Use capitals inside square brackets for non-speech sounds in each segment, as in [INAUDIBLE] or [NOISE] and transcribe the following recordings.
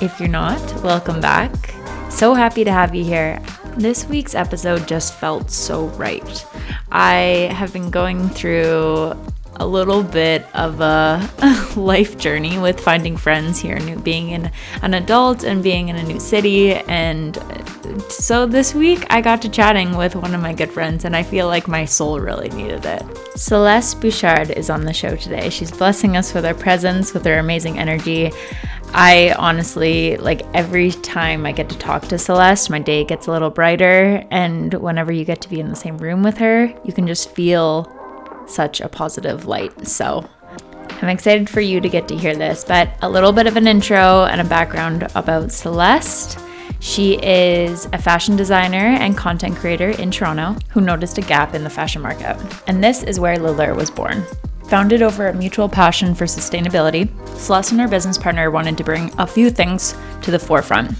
If you're not, welcome back. So happy to have you here. This week's episode just felt so right. I have been going through a little bit of a [LAUGHS] life journey with finding friends here, new, being in an adult and being in a new city. And so this week I got to chatting with one of my good friends, and I feel like my soul really needed it. Celeste Bouchard is on the show today. She's blessing us with her presence, with her amazing energy. I honestly, like every time I get to talk to Celeste, my day gets a little brighter. And whenever you get to be in the same room with her, you can just feel such a positive light. So I'm excited for you to get to hear this, but a little bit of an intro and a background about Celeste. She is a fashion designer and content creator in Toronto who noticed a gap in the fashion market. And this is where La Leur was born. Founded over a mutual passion for sustainability, Celeste and her business partner wanted to bring a few things to the forefront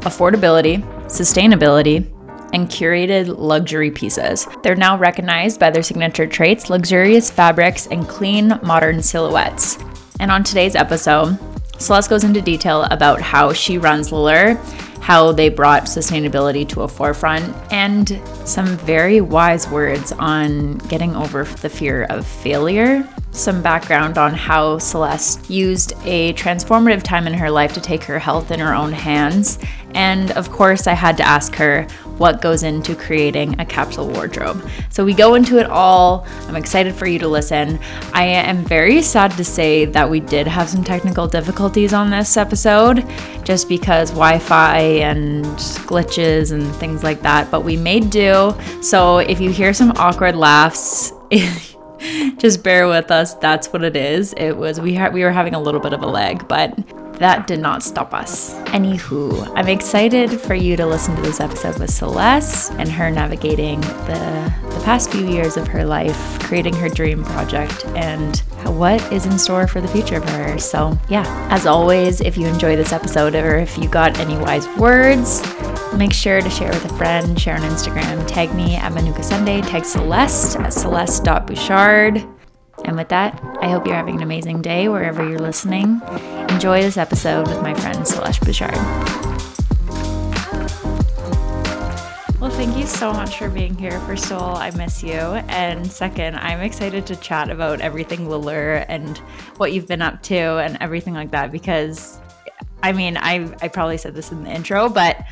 affordability, sustainability, and curated luxury pieces. They're now recognized by their signature traits, luxurious fabrics, and clean, modern silhouettes. And on today's episode, Celeste goes into detail about how she runs La Leur, how they brought sustainability to a forefront, and some very wise words on getting over the fear of failure. Some background on how Celeste used a transformative time in her life to take her health in her own hands. And of course, I had to ask her what goes into creating a capsule wardrobe. So we go into it all. I'm excited for you to listen. I am very sad to say that we did have some technical difficulties on this episode just because Wi Fi and glitches and things like that, but we made do. So if you hear some awkward laughs, [LAUGHS] [LAUGHS] just bear with us. That's what it is. It was we ha- we were having a little bit of a lag, but that did not stop us. Anywho, I'm excited for you to listen to this episode with Celeste and her navigating the, the past few years of her life, creating her dream project, and what is in store for the future for her. So, yeah, as always, if you enjoy this episode or if you got any wise words, make sure to share with a friend, share on Instagram, tag me at Manuka Sunday, tag Celeste at celeste.bouchard. And with that, I hope you're having an amazing day wherever you're listening. Enjoy this episode with my friend Celeste Bouchard. Well, thank you so much for being here. First of all, I miss you. And second, I'm excited to chat about everything La Leur and what you've been up to and everything like that because I mean, I, I probably said this in the intro, but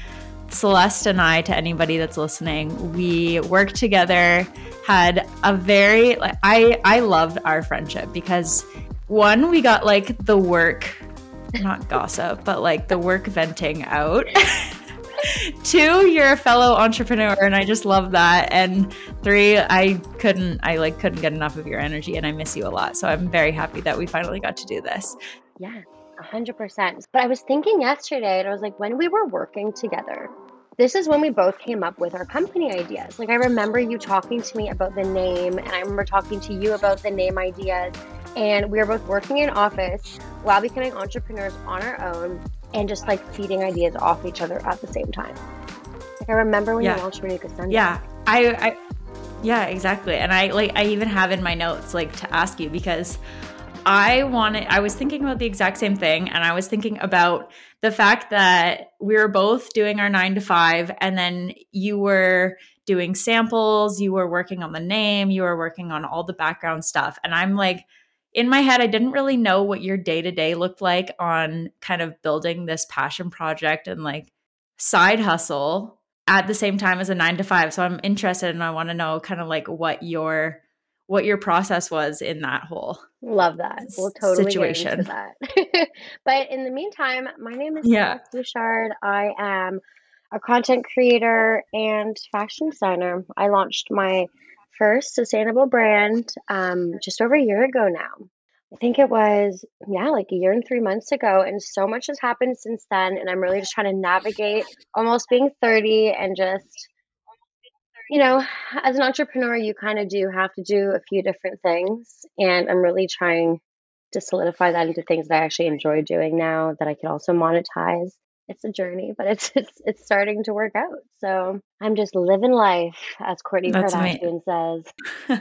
Celeste and I, to anybody that's listening, we worked together, had a very like I I loved our friendship because one, we got like the work, not gossip, but like the work venting out. [LAUGHS] Two, you're a fellow entrepreneur and I just love that. And three, I couldn't I like couldn't get enough of your energy and I miss you a lot. So I'm very happy that we finally got to do this. Yeah hundred percent. But I was thinking yesterday, and I was like, when we were working together, this is when we both came up with our company ideas. Like I remember you talking to me about the name, and I remember talking to you about the name ideas. And we were both working in office while becoming entrepreneurs on our own and just like feeding ideas off each other at the same time. Like I remember when yeah. you launched Manuka Sunday. Yeah. I, I yeah, exactly. And I like I even have in my notes like to ask you because I wanted, I was thinking about the exact same thing. And I was thinking about the fact that we were both doing our nine to five, and then you were doing samples, you were working on the name, you were working on all the background stuff. And I'm like, in my head, I didn't really know what your day to day looked like on kind of building this passion project and like side hustle at the same time as a nine to five. So I'm interested and I want to know kind of like what your what your process was in that whole love that. we'll totally situation. that. [LAUGHS] But in the meantime my name is yeah. Bouchard. I am a content creator and fashion designer. I launched my first sustainable brand um, just over a year ago now. I think it was yeah like a year and three months ago and so much has happened since then and i'm really just trying to navigate almost being 30 and just you know, as an entrepreneur, you kind of do have to do a few different things. And I'm really trying to solidify that into things that I actually enjoy doing now that I can also monetize. It's a journey, but it's [LAUGHS] it's, it's starting to work out. So I'm just living life, as Courtney That's Kardashian says.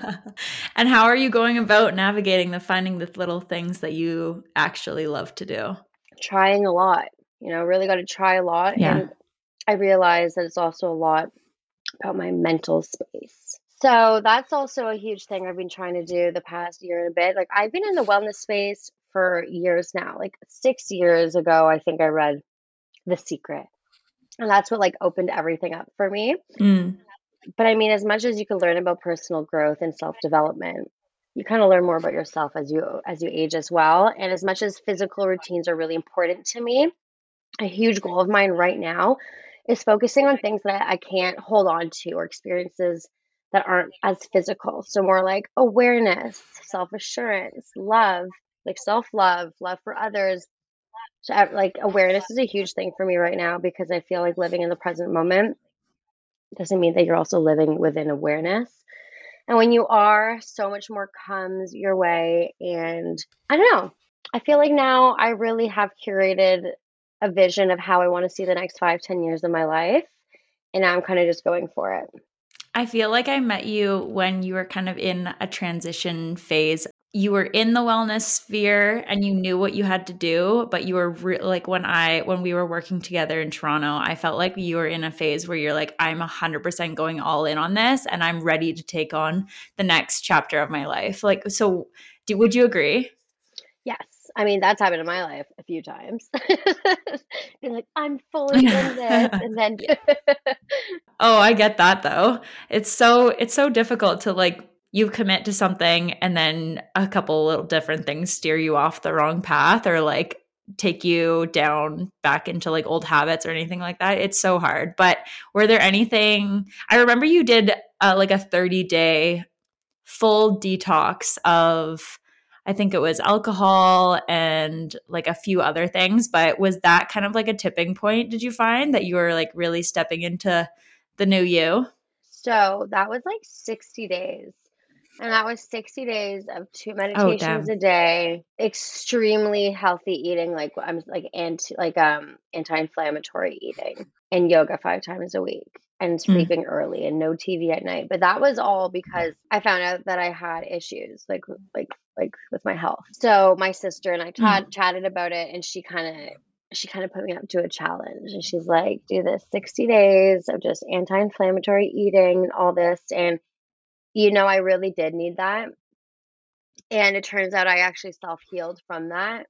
[LAUGHS] and how are you going about navigating the finding the little things that you actually love to do? Trying a lot. You know, really got to try a lot. Yeah. And I realize that it's also a lot about my mental space. So that's also a huge thing I've been trying to do the past year and a bit. Like I've been in the wellness space for years now. Like 6 years ago, I think I read The Secret. And that's what like opened everything up for me. Mm. But I mean, as much as you can learn about personal growth and self-development, you kind of learn more about yourself as you as you age as well. And as much as physical routines are really important to me, a huge goal of mine right now is focusing on things that I can't hold on to or experiences that aren't as physical. So more like awareness, self-assurance, love, like self-love, love for others. So like awareness is a huge thing for me right now because I feel like living in the present moment doesn't mean that you're also living within awareness. And when you are, so much more comes your way. And I don't know. I feel like now I really have curated a vision of how I want to see the next five, ten years of my life. And I'm kind of just going for it. I feel like I met you when you were kind of in a transition phase you were in the wellness sphere and you knew what you had to do but you were re- like when i when we were working together in toronto i felt like you were in a phase where you're like i'm 100% going all in on this and i'm ready to take on the next chapter of my life like so do, would you agree yes i mean that's happened in my life a few times. [LAUGHS] You're like i'm fully in [LAUGHS] this and then oh i get that though. It's so it's so difficult to like you commit to something and then a couple little different things steer you off the wrong path or like take you down back into like old habits or anything like that. It's so hard. But were there anything i remember you did uh, like a 30 day full detox of i think it was alcohol and like a few other things but was that kind of like a tipping point did you find that you were like really stepping into the new you? So that was like 60 days and that was 60 days of two meditations oh, a day, extremely healthy eating, like I'm like anti like um anti-inflammatory eating and yoga five times a week and mm. sleeping mm. early and no TV at night. But that was all because I found out that I had issues like like like with my health. So my sister and I mm. chatted about it and she kind of she kind of put me up to a challenge and she's like do this 60 days of just anti-inflammatory eating and all this and you know, I really did need that. And it turns out I actually self healed from that.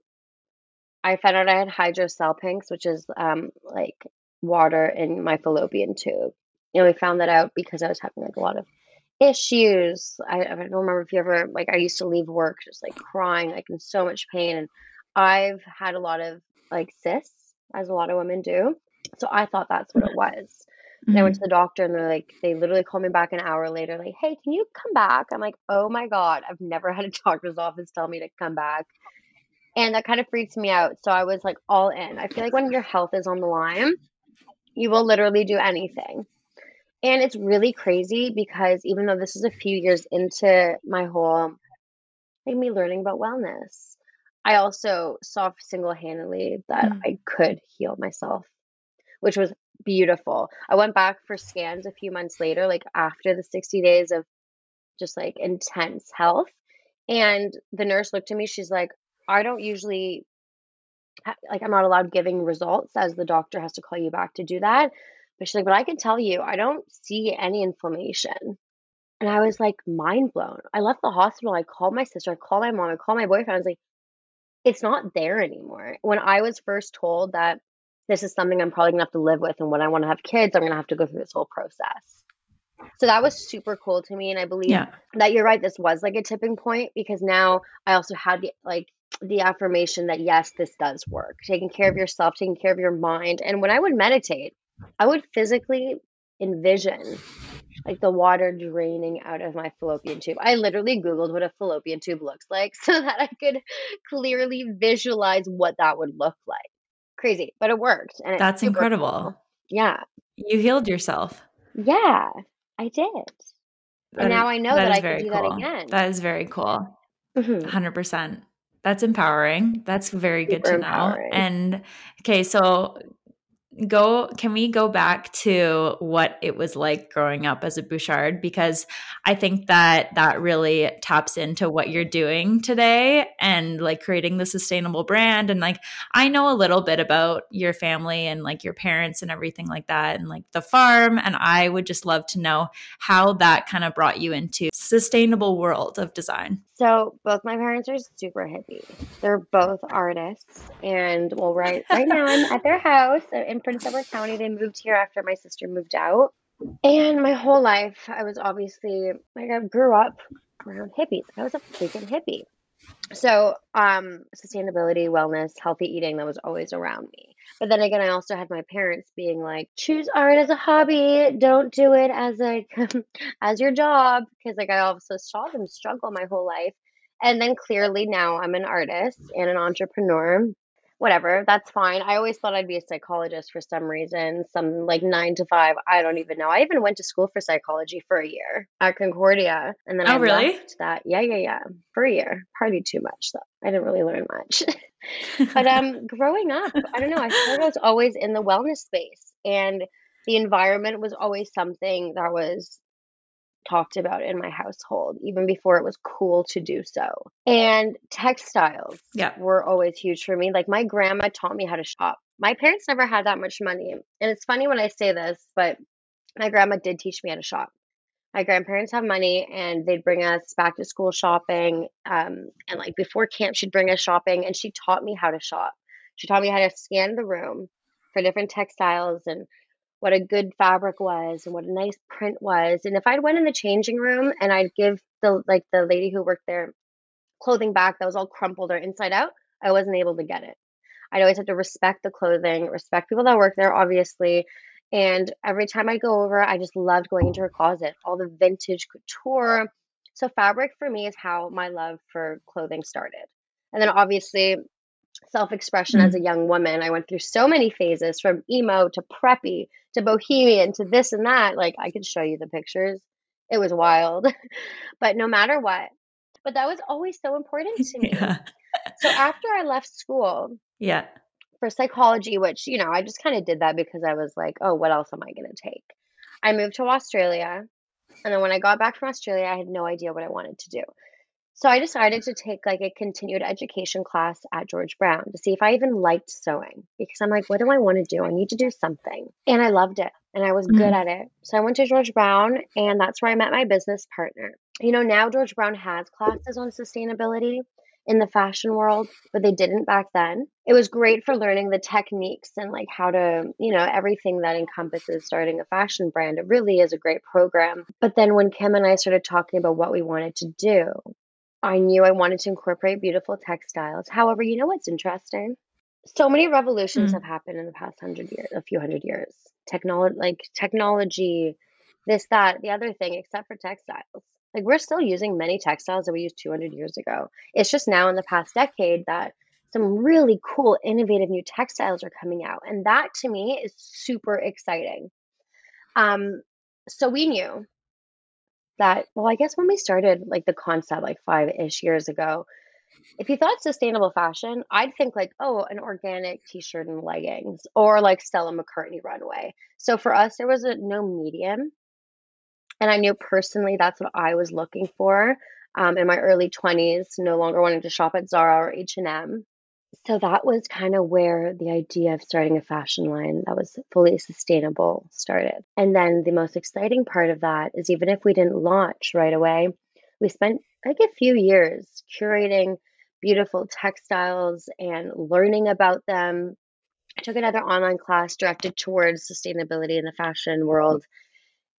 I found out I had hydrosalpinx, which is um, like water in my fallopian tube. And we found that out because I was having like a lot of issues. I, I don't remember if you ever like I used to leave work just like crying, like in so much pain. And I've had a lot of like cysts, as a lot of women do. So I thought that's what it was. And I went to mm-hmm. the doctor and they're like, they literally called me back an hour later, like, hey, can you come back? I'm like, oh my God, I've never [LAUGHS] had a doctor's office tell me to come back. And that kind of freaks me out. So I was like all in. I feel like when your health is on the line, you will literally do anything. And it's really crazy because even though this is a few years into my whole, like me learning about wellness, I also saw single handedly that mm. I could heal myself, which was beautiful. I went back for scans a few months later, like after the 60 days of just like intense health. And the nurse looked at me, she's like, I don't usually, like, I'm not allowed giving results as the doctor has to call you back to do that. But she's like, but I can tell you, I don't see any inflammation. And I was like, mind blown. I left the hospital. I called my sister, I called my mom, I called my boyfriend. I was like, it's not there anymore. When I was first told that this is something I'm probably gonna have to live with. And when I want to have kids, I'm gonna have to go through this whole process. So that was super cool to me. And I believe yeah. that you're right. This was like a tipping point because now I also had the like the affirmation that yes, this does work. Taking care of yourself, taking care of your mind. And when I would meditate, I would physically envision like the water draining out of my fallopian tube. I literally Googled what a fallopian tube looks like [LAUGHS] so that I could clearly visualize what that would look like crazy, but it worked. And that's incredible. Cool. Yeah. You healed yourself. Yeah, I did. That and now I know that, that I can do cool. that again. That is very cool. Mm-hmm. 100%. That's empowering. That's very Super good to know. Empowering. And okay, so go can we go back to what it was like growing up as a bouchard? Because i think that that really taps into what you're doing today and like creating the sustainable brand. And like i know a little bit about your family and like your parents and everything like that and like the farm. And i would just love to know how that kind of brought you into sustainable world of design. So both my parents are super hippie. They're both artists. And well right right now i'm at their house in Prince Edward County. They moved here after my sister moved out. And my whole life, I was obviously like I grew up around hippies. I was a freaking hippie. So, um, sustainability, wellness, healthy eating, that was always around me. But then again, I also had my parents being like, choose art as a hobby. Don't do it as like [LAUGHS] as your job. Because like I also saw them struggle my whole life. And then clearly now I'm an artist and an entrepreneur whatever, that's fine. I always thought I'd be a psychologist for some reason, some like nine to five. I don't even know. I even went to school for psychology for a year at Concordia, and then oh, I really? left that. Yeah, yeah, yeah, for a year. Partied too much though. I didn't really learn much. [LAUGHS] but [LAUGHS] um, growing up, I don't know. I feel like I was always in the wellness space, and the environment was always something that was talked about in my household, even before it was cool to do so. And textiles yeah. were always huge for me. Like my grandma taught me how to shop. My parents never had that much money. And it's funny when I say this, but my grandma did teach me how to shop. My grandparents have money and they'd bring us back to school shopping. Um, and like before camp, she'd bring us shopping and she taught me how to shop. She taught me how to scan the room for different textiles and what a good fabric was and what a nice print was. And if I'd went in the changing room and I'd give the like the lady who worked there clothing back that was all crumpled or inside out, I wasn't able to get it. I'd always have to respect the clothing, respect people that work there, obviously. And every time I go over, I just loved going into her closet, all the vintage couture. So fabric for me is how my love for clothing started. And then obviously self expression mm-hmm. as a young woman. I went through so many phases from emo to preppy to bohemian to this and that. Like, I could show you the pictures. It was wild. [LAUGHS] but no matter what, but that was always so important to [LAUGHS] me. Yeah. so after I left school, yeah, for psychology, which, you know, I just kind of did that because I was like, oh, what else am I going to take? I moved to Australia. And then when I got back from Australia, I had no idea what I wanted to do. So I decided to take like a continued education class at George Brown to see if I even liked sewing because I'm like, what do I want to do? I need to do something. And I loved it and I was mm-hmm. good at it. So I went to George Brown and that's where I met my business partner. You know, now George Brown has classes on sustainability in the fashion world, but they didn't back then. It was great for learning the techniques and like how to, you know, everything that encompasses starting a fashion brand. It really is a great program. But then when Kim and I started talking about what we wanted to do, I knew I wanted to incorporate beautiful textiles. However, you know what's interesting? So many revolutions mm. have happened in the past hundred years, a few hundred years. Technology, like technology, this, that, the other thing, except for textiles. Like we're still using many textiles that we used 200 years ago. It's just now in the past decade that some really cool, innovative new textiles are coming out. And that to me is super exciting. Um, so we knew that well i guess when we started like the concept like five-ish years ago if you thought sustainable fashion i'd think like oh an organic t-shirt and leggings or like stella mccartney runway. So for us there was a no medium. And i knew personally that's what i was looking for um, in my early 20s no longer wanting to shop at zara or h&m so that was kind of where the idea of starting a fashion line that was fully sustainable started. And then the most exciting part of that is even if we didn't launch right away, we spent like a few years curating beautiful textiles and learning about them. I took another online class directed towards sustainability in the fashion world.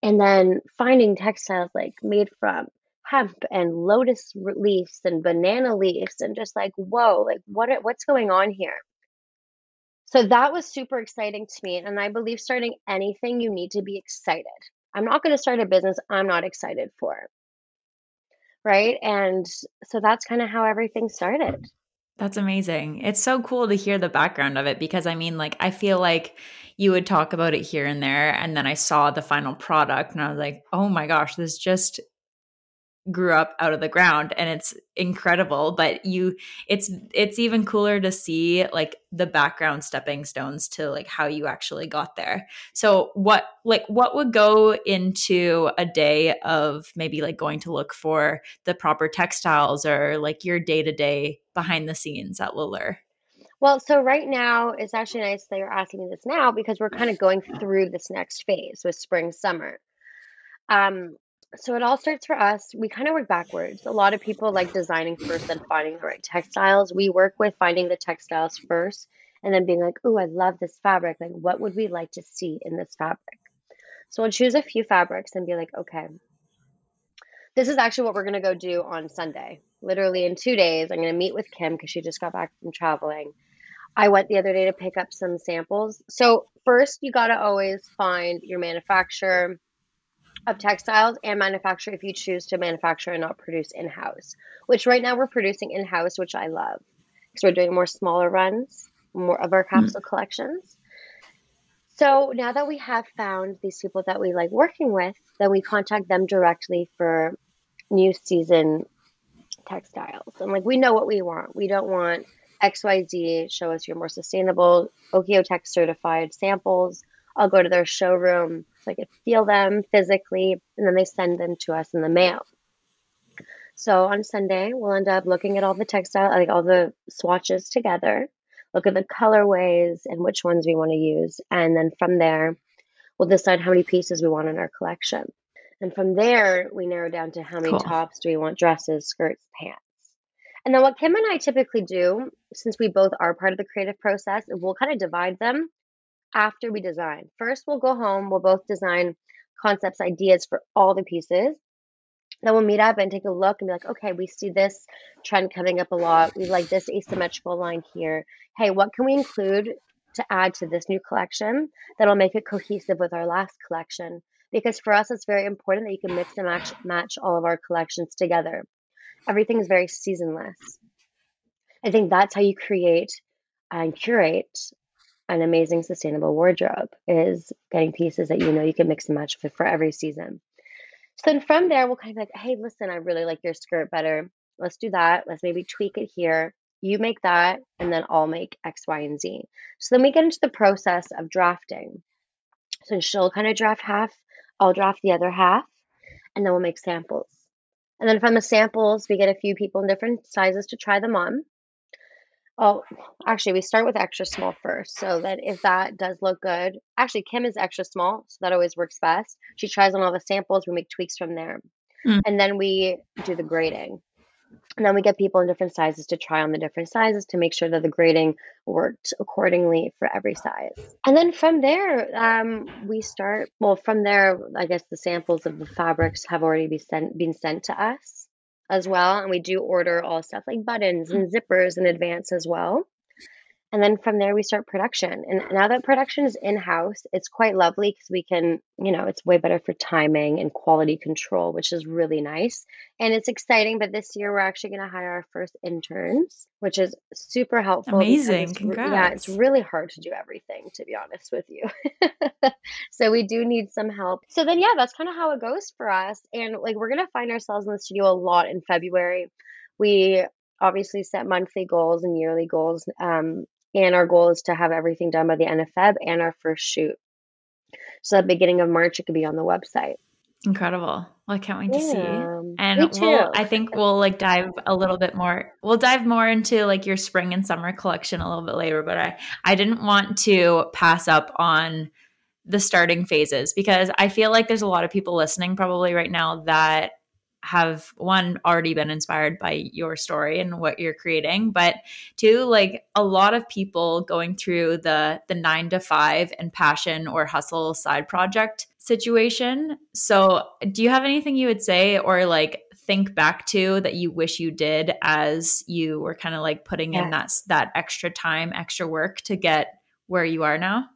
And then finding textiles like made from hemp and lotus leaves and banana leaves and just like whoa like what what's going on here so that was super exciting to me and i believe starting anything you need to be excited i'm not going to start a business i'm not excited for right and so that's kind of how everything started that's amazing. It's so cool to hear the background of it because I mean, like, I feel like you would talk about it here and there. And then I saw the final product and I was like, oh my gosh, this just grew up out of the ground and it's incredible but you it's it's even cooler to see like the background stepping stones to like how you actually got there. So what like what would go into a day of maybe like going to look for the proper textiles or like your day to day behind the scenes at La Leur well so right now it's actually nice that you're asking me this now because we're kind of going through this next phase with spring summer. Um so it all starts for us. We kind of work backwards. A lot of people like designing first and finding the right textiles. We work with finding the textiles first and then being like, oh, I love this fabric. Like, what would we like to see in this fabric? So we'll choose a few fabrics and be like, okay, this is actually what we're going to go do on Sunday. Literally in two days, I'm going to meet with Kim because she just got back from traveling. I went the other day to pick up some samples. So, first, you got to always find your manufacturer of textiles and manufacture if you choose to manufacture and not produce in house, which right now we're producing in house, which I love because we're doing more smaller runs, more of our capsule mm. collections. So now that we have found these people that we like working with, then we contact them directly for new season textiles. And like we know what we want. We don't want XYZ, show us your more sustainable OEKO-TEX certified samples. I'll go to their showroom so I could feel them physically, and then they send them to us in the mail. So on Sunday, we'll end up looking at all the textile, like all the swatches together, look at the colorways and which ones we want to use. And then from there, we'll decide how many pieces we want in our collection. And from there, we narrow down to how many cool. tops do we want dresses, skirts, pants. And then what Kim and I typically do, since we both are part of the creative process, we'll kind of divide them after we design. First, we'll go home, we'll both design concepts, ideas for all the pieces. Then we'll meet up and take a look and be like, okay, we see this trend coming up a lot. We like this asymmetrical line here. Hey, what can we include to add to this new collection that'll make it cohesive with our last collection? Because for us, it's very important that you can mix and match match all of our collections together. Everything is very seasonless. I think that's how you create and curate an amazing sustainable wardrobe is getting pieces that you know you can mix and match for, every season. So then from there, we'll kind of like, hey, listen, I really like your skirt better. Let's do that. Let's maybe tweak it here. You make that, and then I'll make X, Y, and Z. So then we get into the process of drafting. So she'll kind of draft half, I'll draft the other half, and then we'll make samples. And then from the samples, we get a few people in different sizes to try them on. Oh, actually, we start with extra small first, so that if that does look good, actually, Kim is extra small, so that always works best. She tries on all the samples, we make tweaks from there, mm. and then we do the grading. And then we get people in different sizes to try on the different sizes to make sure that the grading worked accordingly for every size. And then from there, um, we start. Well, from there, I guess the samples of the fabrics have already been sent, been sent to us as well. And we do order all stuff like buttons and hmm. zippers in advance as well. And then from there, we start production. And now that production is in house, it's quite lovely because we can, you know, it's way better for timing and quality control, which is really nice. And it's exciting. But this year, we're actually going to hire our first interns, which is super helpful. Amazing. Congrats. Yeah, it's really hard to do everything, to be honest with you. [LAUGHS] so we do need some help. So then, yeah, that's kind of how it goes for us. And like, we're going to find ourselves in the studio a lot in February. We obviously set monthly goals and yearly goals um, and our goal is to have everything done by the end of Feb and our first shoot. So at the beginning of March, it could be on the website. Incredible. Well, I can't wait to yeah, see. And we'll, I think we'll like dive a little bit more. We'll dive more into like your spring and summer collection a little bit later, but I I didn't want to pass up on the starting phases because I feel like there's a lot of people listening probably right now that have one already been inspired by your story and what you're creating but two like a lot of people going through the the 9 to 5 and passion or hustle side project situation so do you have anything you would say or like think back to that you wish you did as you were kind of like putting yeah. in that that extra time extra work to get where you are now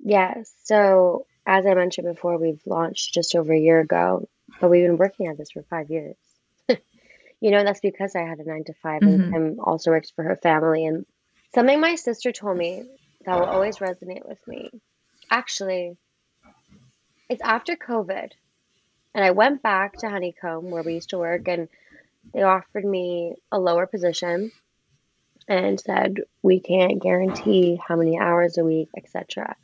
yes so as i mentioned before we've launched just over a year ago but we've been working on this for five years. [LAUGHS] you know, that's because I had a nine to 5 mm-hmm. and Kim also works for her family. And something my sister told me that will always resonate with me. Actually, it's after COVID. And I went back to Honeycomb where we used to work and they offered me a lower position and said we can't guarantee how many hours a week, etc.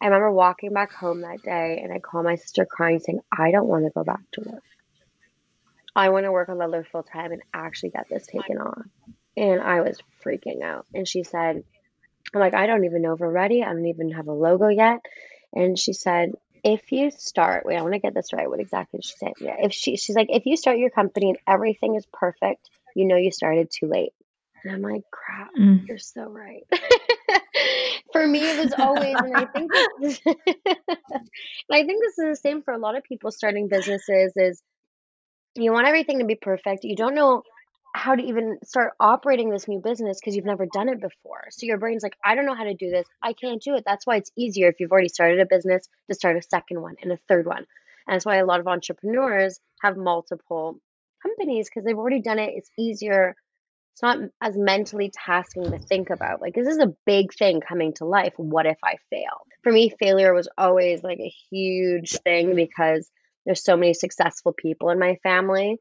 I remember walking back home that day and I called my sister crying saying, I don't want to go back to work. I want to work on La Leur full time and actually get this taken off. And I was freaking out. And she said, I'm like, I don't even know if we're ready. I don't even have a logo yet. And she said, if you start, wait, I want to get this right. What exactly did she say? Yeah, if she, she's like, if you start your company and everything is perfect, you know you started too late. And I'm like, crap, mm. you're so right. [LAUGHS] for me, it was always, and I think, this, [LAUGHS] [LAUGHS] I think this is the same for a lot of people starting businesses. Is you want everything to be perfect. You don't know how to even start operating this new business because you've never done it before. So your brain's like, I don't know how to do this. I can't do it. That's why it's easier if you've already started a business to start a second one and a third one. And that's why a lot of entrepreneurs have multiple companies because they've already done it. It's easier. It's not as mentally tasking to think about. Like, this is a big thing coming to life. What if I fail? For me, failure was always like a huge thing because there's so many successful people in my family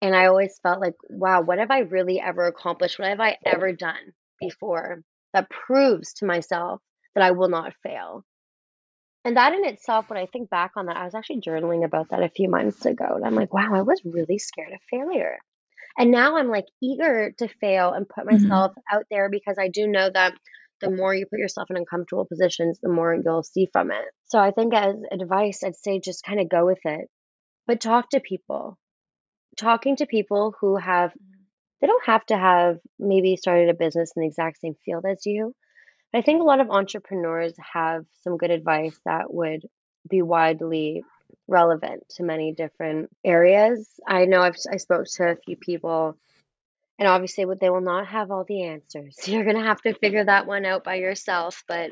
and I always felt like, wow, what have I really ever accomplished? What have I ever done before that proves to myself that I will not fail? And that in itself, when I think back on that, I was actually journaling about that a few months ago. And I'm like, wow, I was really scared of failure. And now I'm like eager to fail and put mm-hmm. myself mm-hmm. out there because I do know that the more you put yourself in uncomfortable positions, the more you'll see from it. So I think as advice, I'd say just kind of go with it, but talk to people talking to people who have they don't have to have maybe started a business in the exact same field as you. But I think a lot of entrepreneurs have some good advice that would be widely relevant to many different areas. I know I've I spoke to a few people and obviously they will not have all the answers. [LAUGHS] You're going to have to figure that one out by yourself, but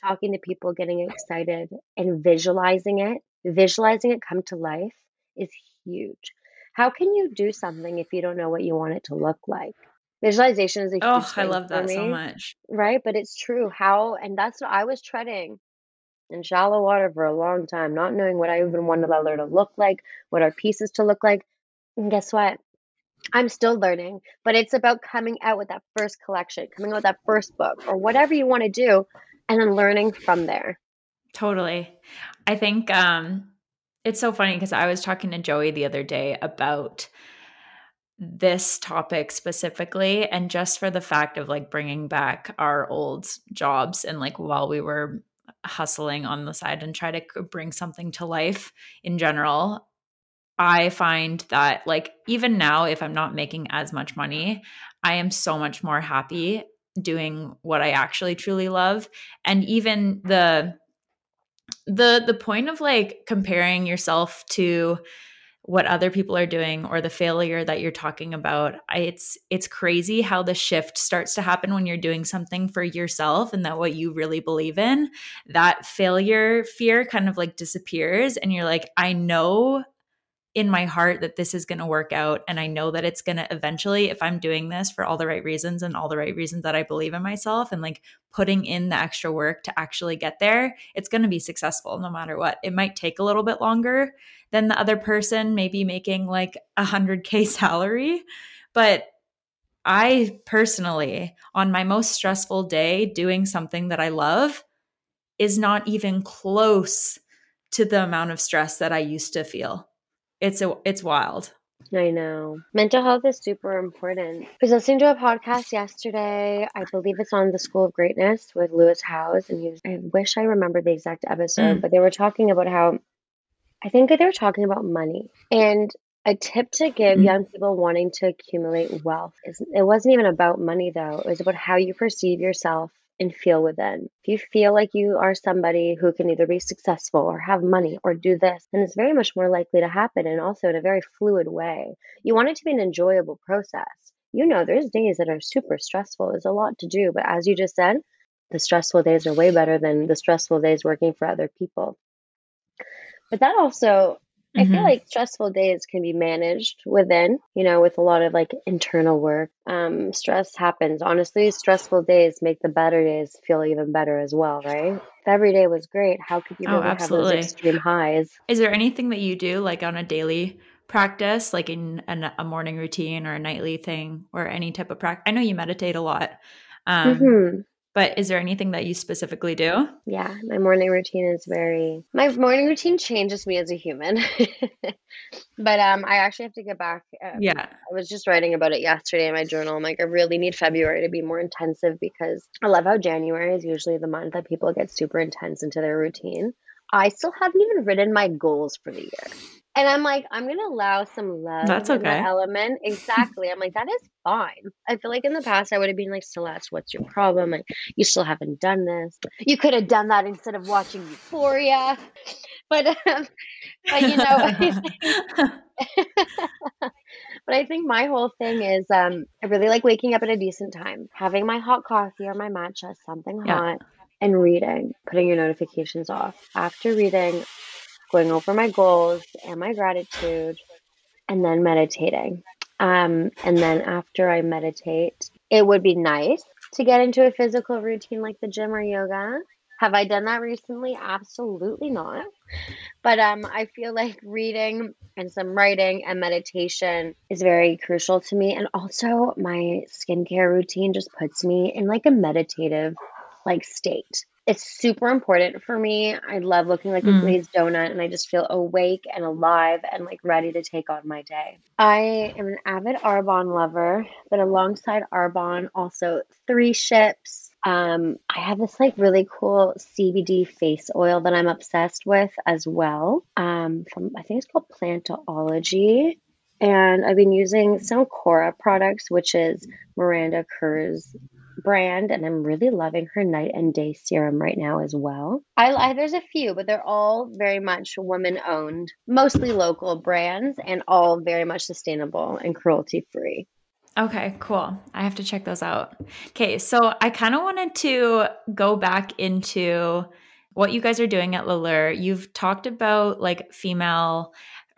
talking to people, getting excited and visualizing it, visualizing it come to life is huge how can you do something if you don't know what you want it to look like? Visualization is a oh, I love that me, so much. Right, but it's true. How and that's what I was treading in shallow water for a long time, not knowing what I even wanted La Leur to look like, what our pieces to look like. And guess what? I'm still learning, but it's about coming out with that first collection, coming out with that first book, or whatever you want to do, and then learning from there. Totally. I think um it's so funny because I was talking to Joey the other day about this topic specifically and just for the fact of like bringing back our old jobs and like while we were hustling on the side and try to bring something to life in general i find that like even now if i'm not making as much money i am so much more happy doing what i actually truly love. And even the the the point of like comparing yourself to what other people are doing or the failure that you're talking about it's it's crazy how the shift starts to happen when you're doing something for yourself and that what you really believe in that failure fear kind of like disappears and you're like i know in my heart that this is going to work out and i know that it's going to eventually if i'm doing this for all the right reasons and all the right reasons that i believe in myself and like putting in the extra work to actually get there it's going to be successful no matter what. It might take a little bit longer than the other person maybe making like a 100k [LAUGHS] salary but i personally on my most stressful day doing something that i love is not even close to the amount of stress that i used to feel it's a, it's wild. I know. Mental health is super important. I was listening to a podcast yesterday. I believe it's on the School of Greatness with Lewis Howes, and he was, I wish I remembered the exact episode, mm. but they were talking about how I think they were talking about money and a tip to give mm. young people wanting to accumulate wealth is it wasn't even about money though. It was about how you perceive yourself and feel within. If you feel like you are somebody who can either be successful or have money or do this, then it's very much more likely to happen and also in a very fluid way. You want it to be an enjoyable process. You know, there's days that are super stressful. There's a lot to do, but as you just said, the stressful days are way better than the stressful days working for other people. But that also I feel mm-hmm. like stressful days can be managed within, you know, with a lot of like internal work. Um, stress happens. Honestly, stressful days make the better days feel even better as well, right? If every day was great, how could you oh, oh, have those extreme highs? Is there anything that you do like on a daily practice, like in a, a morning routine or a nightly thing or any type of practice? I know you meditate a lot. Um, mm-hmm. But is there anything that you specifically do? Yeah, my morning routine is very my morning routine changes me as a human. [LAUGHS] but um I actually have to get back. Um, yeah. I was just writing about it yesterday in my journal. I'm like I really need February to be more intensive because I love how January is usually the month that people get super intense into their routine. I still haven't even written my goals for the year. And I'm like, I'm gonna allow some love. That's okay. that element. [LAUGHS] Exactly. I'm like, that is fine. I feel like in the past I would have been like, Celeste, what's your problem? Like, you still haven't done this. You could have done that instead of watching Euphoria. [LAUGHS] But, um, but you know, [LAUGHS] but I think my whole thing is, um, I really like waking up at a decent time, having my hot coffee or my matcha, something yeah. hot, and reading, putting your notifications off. After reading, going over my goals and my gratitude, and then meditating. Um, and then after I meditate, it would be nice to get into a physical routine like the gym or yoga. Have I done that recently? Absolutely not. But um, I feel like reading and some writing and meditation is very crucial to me. And also, my skincare routine just puts me in like a meditative like state it's super important for me. I love looking like mm. a glazed donut and I just feel awake and alive and like ready to take on my day. I am an avid Arbonne lover, but alongside Arbonne, also Three Ships. Um, I have this like really cool CBD face oil that I'm obsessed with as well. Um, from I think it's called Plantology. And I've been using some KORA products, which is Miranda Kerr's brand, and I'm really loving her night and day serum right now as well. I, I there's a few, but they're all very much woman owned, mostly local brands, and all very much sustainable and cruelty free. Okay, cool. I have to check those out. Okay, so I kind of wanted to go back into what you guys are doing at La Leur. You've talked about like female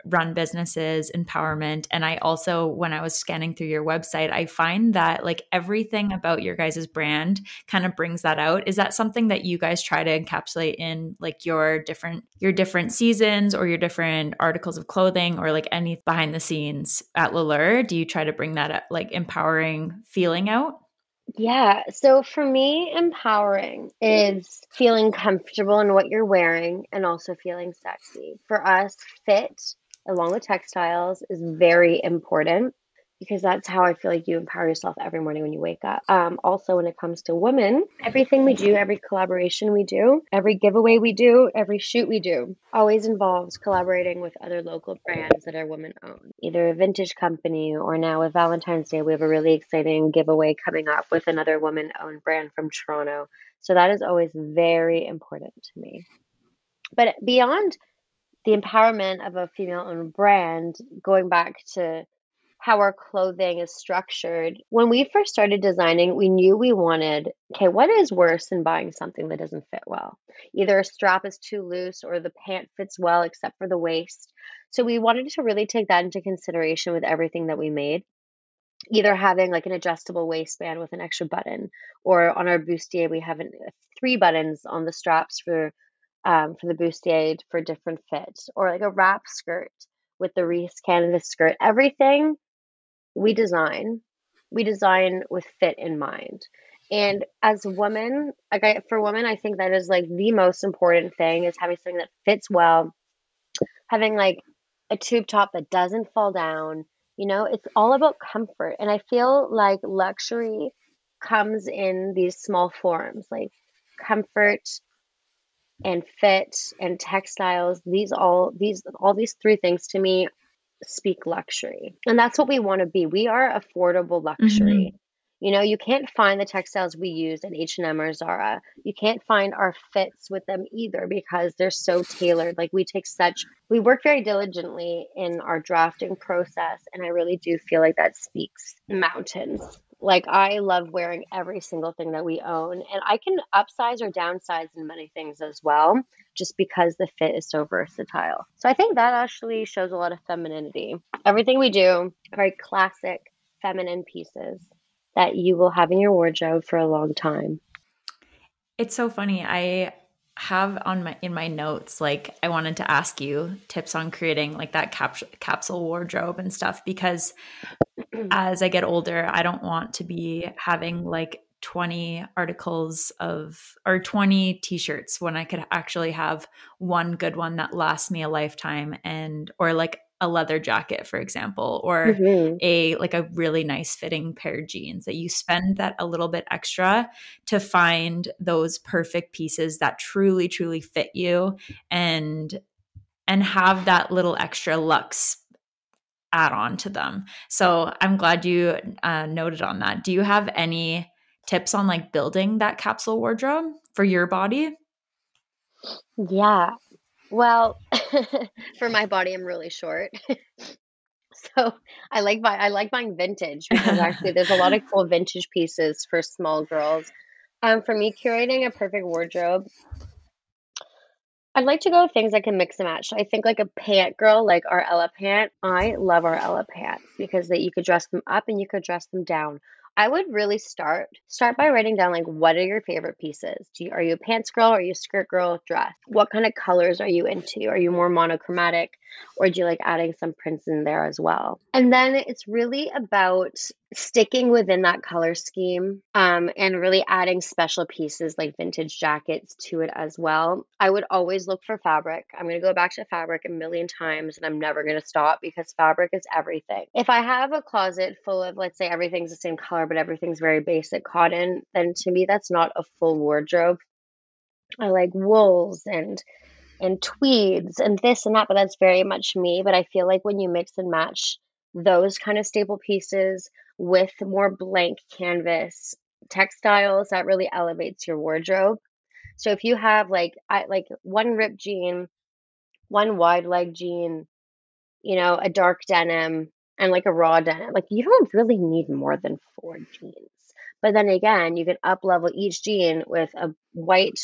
run businesses, empowerment. And I also, when I was scanning through your website, I find that like everything about your guys' brand kind of brings that out. Is that something that you guys try to encapsulate in like your different your different seasons or your different articles of clothing or like any behind the scenes at La Leur? Do you try to bring that uh, like empowering feeling out? Yeah. So for me, empowering is feeling comfortable in what you're wearing and also feeling sexy. For us, fit along with textiles is very important because that's how I feel like you empower yourself every morning when you wake up. Um, also, when it comes to women, everything we do, every collaboration we do, every giveaway we do, every shoot we do, always involves collaborating with other local brands that are women owned, either a vintage company or now with Valentine's Day, we have a really exciting giveaway coming up with another woman owned brand from Toronto. So that is always very important to me. But beyond the empowerment of a female owned brand, going back to how our clothing is structured. When we first started designing, we knew we wanted, okay, what is worse than buying something that doesn't fit well? Either a strap is too loose or the pant fits well except for the waist. So we wanted to really take that into consideration with everything that we made. Either having like an adjustable waistband with an extra button, or on our bustier, we have an, uh, three buttons on the straps for um, for the bustier for different fits, or like a wrap skirt with the Reiss canvas skirt. Everything we design, we design with fit in mind. And as women, like I, for women, I think that is like the most important thing is having something that fits well, having like a tube top that doesn't fall down. You know, it's all about comfort. And I feel like luxury comes in these small forms like comfort, and fit and textiles these all these all these three things to me speak luxury. And that's what we want to be. We are affordable luxury. Mm-hmm. you know you can't find the textiles we use at h&m or zara. You can't find our fits with them either because they're so tailored. Like we take such we work very diligently in our drafting process and i really do feel like that speaks mountains Like I love wearing every single thing that we own and I can upsize or downsize in many things as well just because the fit is so versatile. So I think that actually shows a lot of femininity. Everything we do, very classic feminine pieces that you will have in your wardrobe for a long time. It's so funny. I have on my in my notes like I wanted to ask you tips on creating like that cap- capsule wardrobe and stuff because as I get older, I don't want to be having like 20 articles of or 20 t-shirts when I could actually have one good one that lasts me a lifetime and or like a leather jacket for example or mm-hmm. a like a really nice fitting pair of jeans that you spend that a little bit extra to find those perfect pieces that truly truly fit you and and have that little extra luxe add on to them so i'm glad you uh, noted on that do you have any tips on like building that capsule wardrobe for your body yeah well, [LAUGHS] for my body, I'm really short. [LAUGHS] so I like buy I like buying vintage because actually there's a lot of [LAUGHS] cool vintage pieces for small girls. Um, for me, curating a perfect wardrobe, I'd like to go with things I can mix and match. I think like a pant girl, like our Ella pant. I love our Ella pants because that you could dress them up and you could dress them down. I would really start start by writing down like what are your favorite pieces? Do you, are you a pants girl? Are you a skirt girl? Dress? What kind of colors are you into? Are you more monochromatic, or do you like adding some prints in there as well? And then it's really about sticking within that color scheme um, and really adding special pieces like vintage jackets to it as well. I would always look for fabric. I'm going to go back to fabric a million times and I'm never going to stop because fabric is everything. If I have a closet full of, let's say, everything's the same color, but everything's very basic cotton, then to me, that's not a full wardrobe. I like wools and and tweeds and this and that, but that's very much me. But I feel like when you mix and match those kind of staple pieces with more blank canvas textiles that really elevates your wardrobe. So if you have like I like one ripped jean, one wide leg jean, you know, a dark denim and like a raw denim, like you don't really need more than four jeans. But then again, you can up level each jean with a white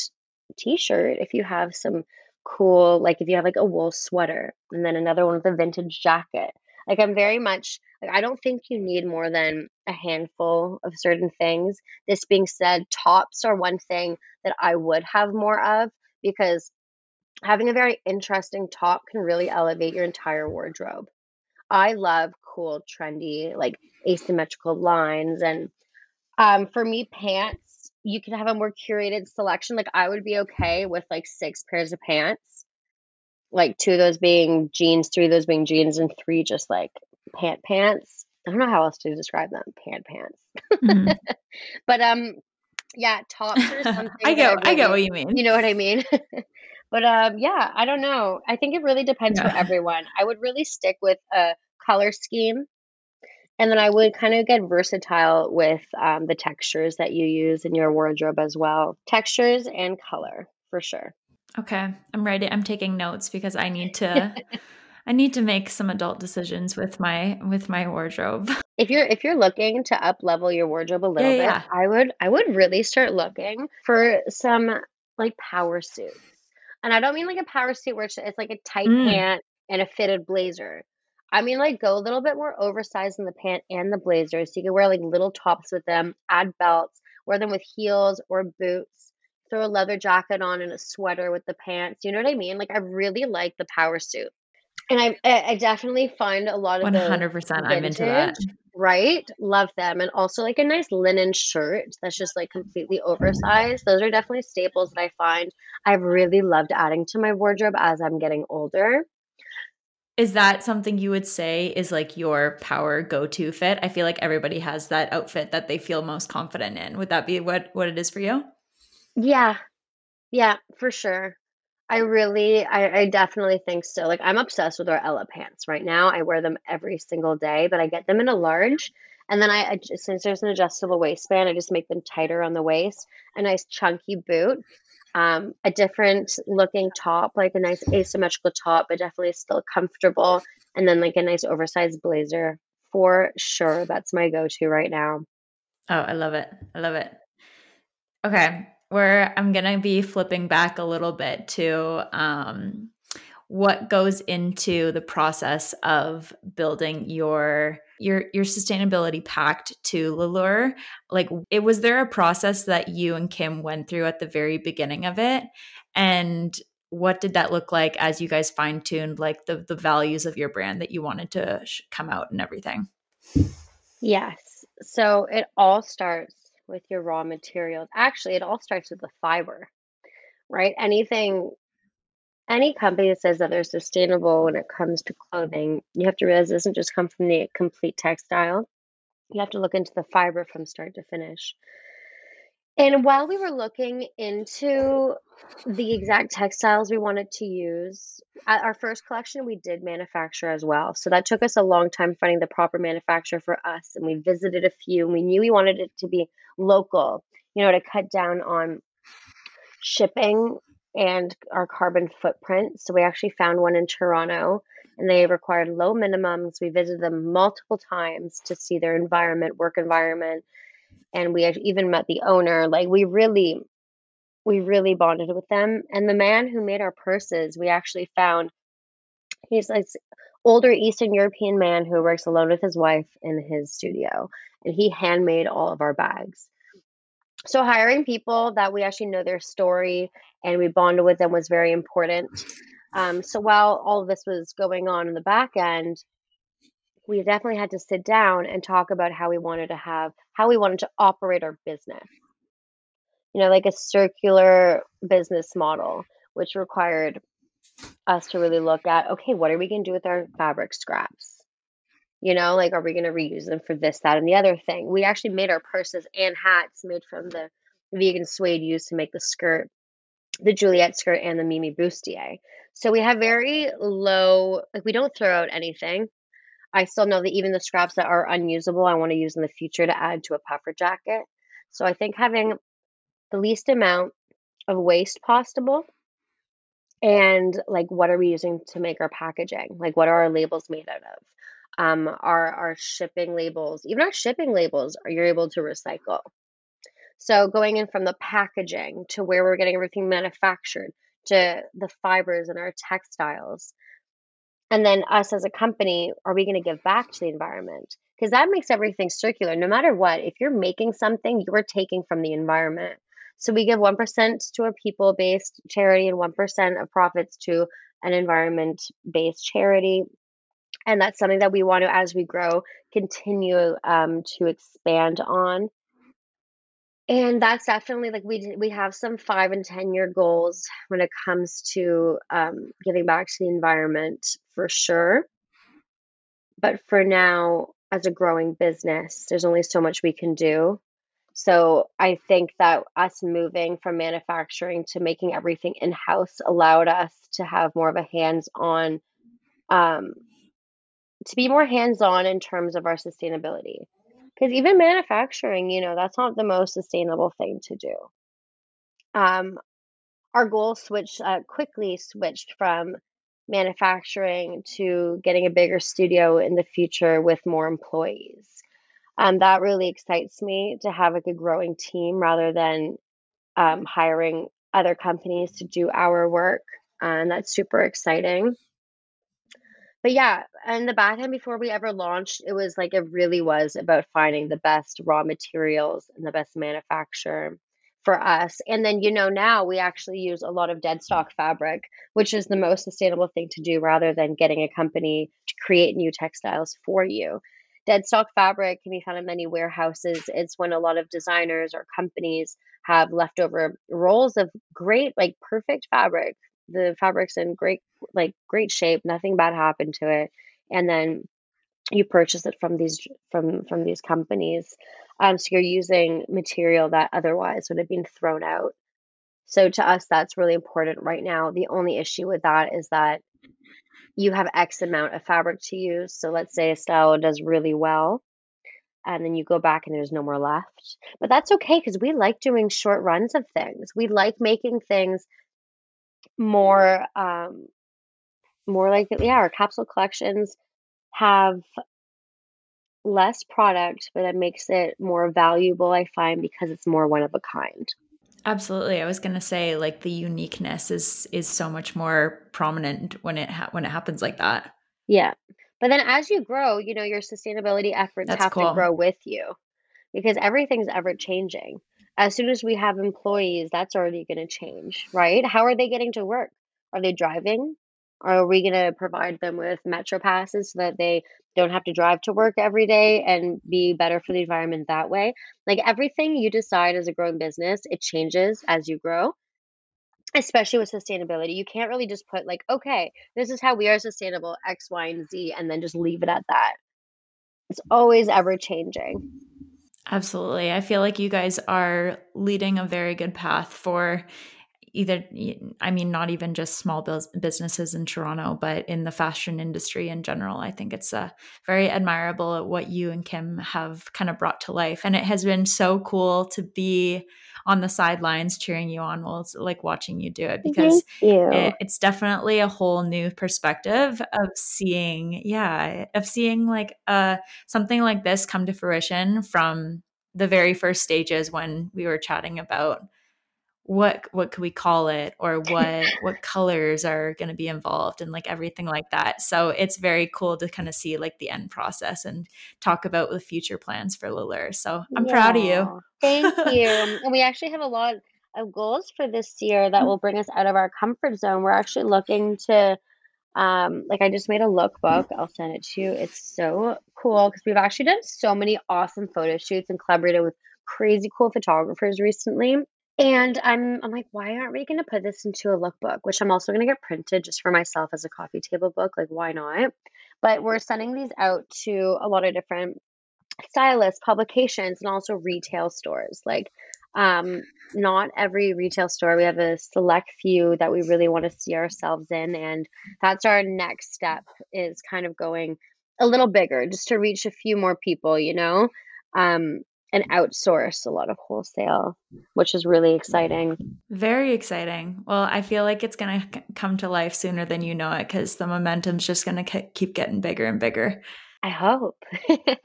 t-shirt if you have some cool like if you have like a wool sweater and then another one with a vintage jacket like I'm very much like I don't think you need more than a handful of certain things. This being said, tops are one thing that I would have more of because having a very interesting top can really elevate your entire wardrobe. I love cool, trendy, like asymmetrical lines and um for me pants, you can have a more curated selection. Like I would be okay with like six pairs of pants like two of those being jeans, three of those being jeans, and three just like pant pants. I don't know how else to describe them. Pant pants. Mm-hmm. [LAUGHS] but um, yeah, tops or [LAUGHS] something. I get, I get what you mean. You know what I mean. [LAUGHS] but um, yeah, I don't know. I think it really depends yeah. for everyone. I would really stick with a color scheme. And then I would kind of get versatile with um, the textures that you use in your wardrobe as well. Textures and color for sure. Okay, I'm ready. I'm taking notes because I need to [LAUGHS] I need to make some adult decisions with my with my wardrobe. [LAUGHS] If you're if you're looking to up level your wardrobe a little yeah, bit, yeah. I would I would really start looking for some like power suits. And I don't mean like a power suit where it's, it's like a tight mm. pant and a fitted blazer. I mean like go a little bit more oversized in the pant and the blazer so you can wear like little tops with them, add belts, wear them with heels or boots throw a leather jacket on and a sweater with the pants. You know what I mean? Like I really like the power suit. And I I definitely find a lot of 100% I'm into that. Right? Love them. And also like a nice linen shirt that's just like completely oversized. Those are definitely staples that I find I've really loved adding to my wardrobe as I'm getting older. Is that something you would say is like your power go-to fit? I feel like everybody has that outfit that they feel most confident in. Would that be what what it is for you? Yeah. Yeah, for sure. I really, I, I definitely think so. Like, I'm obsessed with our Ella pants right now. I wear them every single day, but I get them in a large. And then I, since there's an adjustable waistband, I just make them tighter on the waist. A nice chunky boot, um, a different looking top, like a nice asymmetrical top, but definitely still comfortable. And then like a nice oversized blazer for sure. That's my go to right now. Oh, I love it. I love it. Okay, where I'm going to be flipping back a little bit to um, what goes into the process of building your your your sustainability pact to La Leur. Like, it was there a process that you and Kim went through at the very beginning of it, and what did that look like as you guys fine tuned like the the values of your brand that you wanted to sh- come out and everything? Yes. So it all starts with your raw materials. Actually, it all starts with the fiber, right? Anything, any company that says that they're sustainable when it comes to clothing, you have to realize it doesn't just come from the complete textile. You have to look into the fiber from start to finish. And while we were looking into the exact textiles we wanted to use, at our first collection, we did manufacture as well. So that took us a long time finding the proper manufacturer for us. And we visited a few, and we knew we wanted it to be local, you know, to cut down on shipping and our carbon footprint. So we actually found one in Toronto and they required low minimums. We visited them multiple times to see their environment, work environment, and we even met the owner. Like we really, we really bonded with them. And the man who made our purses, we actually found. He's like older Eastern European man who works alone with his wife in his studio, and he handmade all of our bags. So hiring people that we actually know their story and we bonded with them was very important. Um, so while all of this was going on in the back end, we definitely had to sit down and talk about how we wanted to have how we wanted to operate our business you know like a circular business model which required us to really look at okay what are we going to do with our fabric scraps you know like are we going to reuse them for this that and the other thing we actually made our purses and hats made from the vegan suede used to make the skirt the Juliet skirt and the mimi bustier so we have very low like we don't throw out anything I still know that even the scraps that are unusable, I want to use in the future to add to a puffer jacket. So I think having the least amount of waste possible and like what are we using to make our packaging? Like what are our labels made out of? Um, our our shipping labels, even our shipping labels, are you're able to recycle. So going in from the packaging to where we're getting everything manufactured to the fibers and our textiles and then us as a company, are we going to give back to the environment? Because that makes everything circular. No matter what, if you're making something, you're taking from the environment. So we give 1% to a people based charity and 1% of profits to an environment based charity. And that's something that we want to, as we grow, continue um, to expand on. And that's definitely like we we have some five and ten year goals when it comes to um, giving back to the environment for sure. But for now, as a growing business, there's only so much we can do. So I think that us moving from manufacturing to making everything in house allowed us to have more of a hands on, um, to be more hands on in terms of our sustainability. Because even manufacturing, you know, that's not the most sustainable thing to do. Um, our goal switched uh, quickly switched from manufacturing to getting a bigger studio in the future with more employees. Um, that really excites me to have like a growing team rather than um, hiring other companies to do our work. And that's super exciting but yeah, and the back end before we ever launched, it was like it really was about finding the best raw materials and the best manufacturer for us. And then, you know, now we actually use a lot of dead stock fabric, which is the most sustainable thing to do rather than getting a company to create new textiles for you. Dead stock fabric can be found in many warehouses. It's when a lot of designers or companies have leftover rolls of great, like perfect fabric the fabric's in great like great shape nothing bad happened to it and then you purchase it from these from from these companies um, so you're using material that otherwise would have been thrown out. So to us that's really important right now. The only issue with that is that you have x amount of fabric to use so let's say a style does really well and then you go back and there's no more left. But that's okay because we like doing short runs of things. We like making things more um more like yeah our capsule collections have less product, but it makes it more valuable, I find, because it's more one of a kind. Absolutely. I was going to say like the uniqueness is is so much more prominent when it ha- when it happens like that. Yeah. But then as you grow, you know, your sustainability efforts That's have cool. to grow with you because everything's ever changing. As soon as we have employees, that's already going to change, right? How are they getting to work? Are they driving? Are we going to provide them with metro passes so that they don't have to drive to work every day and be better for the environment that way? Like everything you decide as a growing business, it changes as you grow, especially with sustainability. You can't really just put, like, okay, this is how we are sustainable, X, Y, and Z, and then just leave it at that. It's always ever changing. Absolutely. I feel like you guys are leading a very good path for either i mean not even just small businesses in toronto but in the fashion industry in general i think it's uh, very admirable at what you and kim have kind of brought to life and it has been so cool to be on the sidelines cheering you on while it's like watching you do it because it, it's definitely a whole new perspective of seeing yeah of seeing like uh something like this come to fruition from the very first stages when we were chatting about what what could we call it? Or what [LAUGHS] what colors are going to be involved and like everything like that. So it's very cool to kind of see like the end process and talk about the future plans for La Leur so i'm yeah. proud of you. Thank [LAUGHS] you. And we actually have a lot of goals for this year that will bring us out of our comfort zone. We're actually looking to um like i just made a lookbook. I'll send it to you. It's so cool because we've actually done so many awesome photo shoots and collaborated with crazy cool photographers recently and I'm I'm like, why aren't we going to put this into a lookbook, which I'm also going to get printed just for myself as a coffee table book? Like, why not? But we're sending these out to a lot of different stylists, publications, and also retail stores. Like, um, not every retail store. We have a select few that we really want to see ourselves in, and that's our next step. Is kind of going a little bigger, just to reach a few more people. You know, um, and outsource a lot of wholesale, which is really exciting. Very exciting. Well, I feel like it's going to come to life sooner than you know it because the momentum's just going to keep getting bigger and bigger. I hope.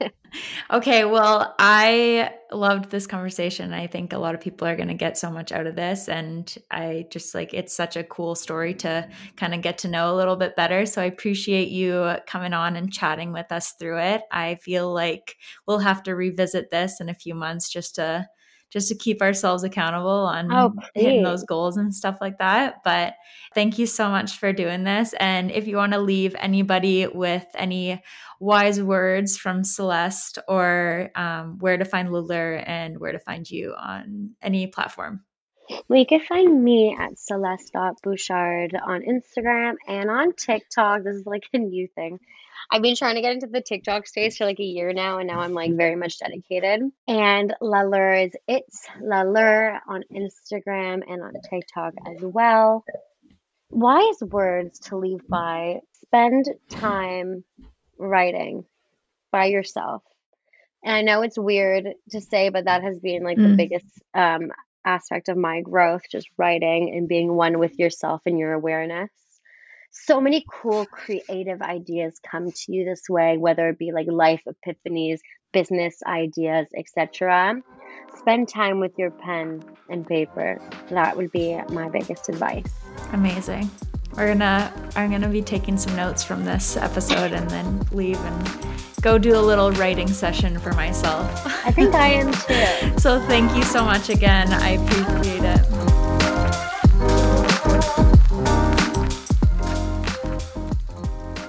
[LAUGHS] okay, well, I loved this conversation. I think a lot of people are going to get so much out of this. And I just like it's such a cool story to kind of get to know a little bit better. So I appreciate you coming on and chatting with us through it. I feel like we'll have to revisit this in a few months just to just to keep ourselves accountable on oh, hitting those goals and stuff like that. But thank you so much for doing this. And if you want to leave anybody with any wise words from Celeste or um, where to find La Leur and where to find you on any platform. Well, you can find me at celeste.bouchard on Instagram and on TikTok. This is like a new thing. I've been trying to get into the TikTok space for like a year now, and now I'm like very much dedicated. And La Leur is it's La Leur on Instagram and on TikTok as well. Wise words to leave by spend time writing by yourself. And I know it's weird to say, but that has been like mm. the biggest um, aspect of my growth just writing and being one with yourself and your awareness so many cool creative ideas come to you this way, whether it be like life epiphanies, business ideas, etc. Spend time with your pen and paper. That would be my biggest advice. Amazing. We're gonna I'm gonna be taking some notes from this episode and then leave and go do a little writing session for myself. I think I am [LAUGHS] too. so thank you so much again. I appreciate it.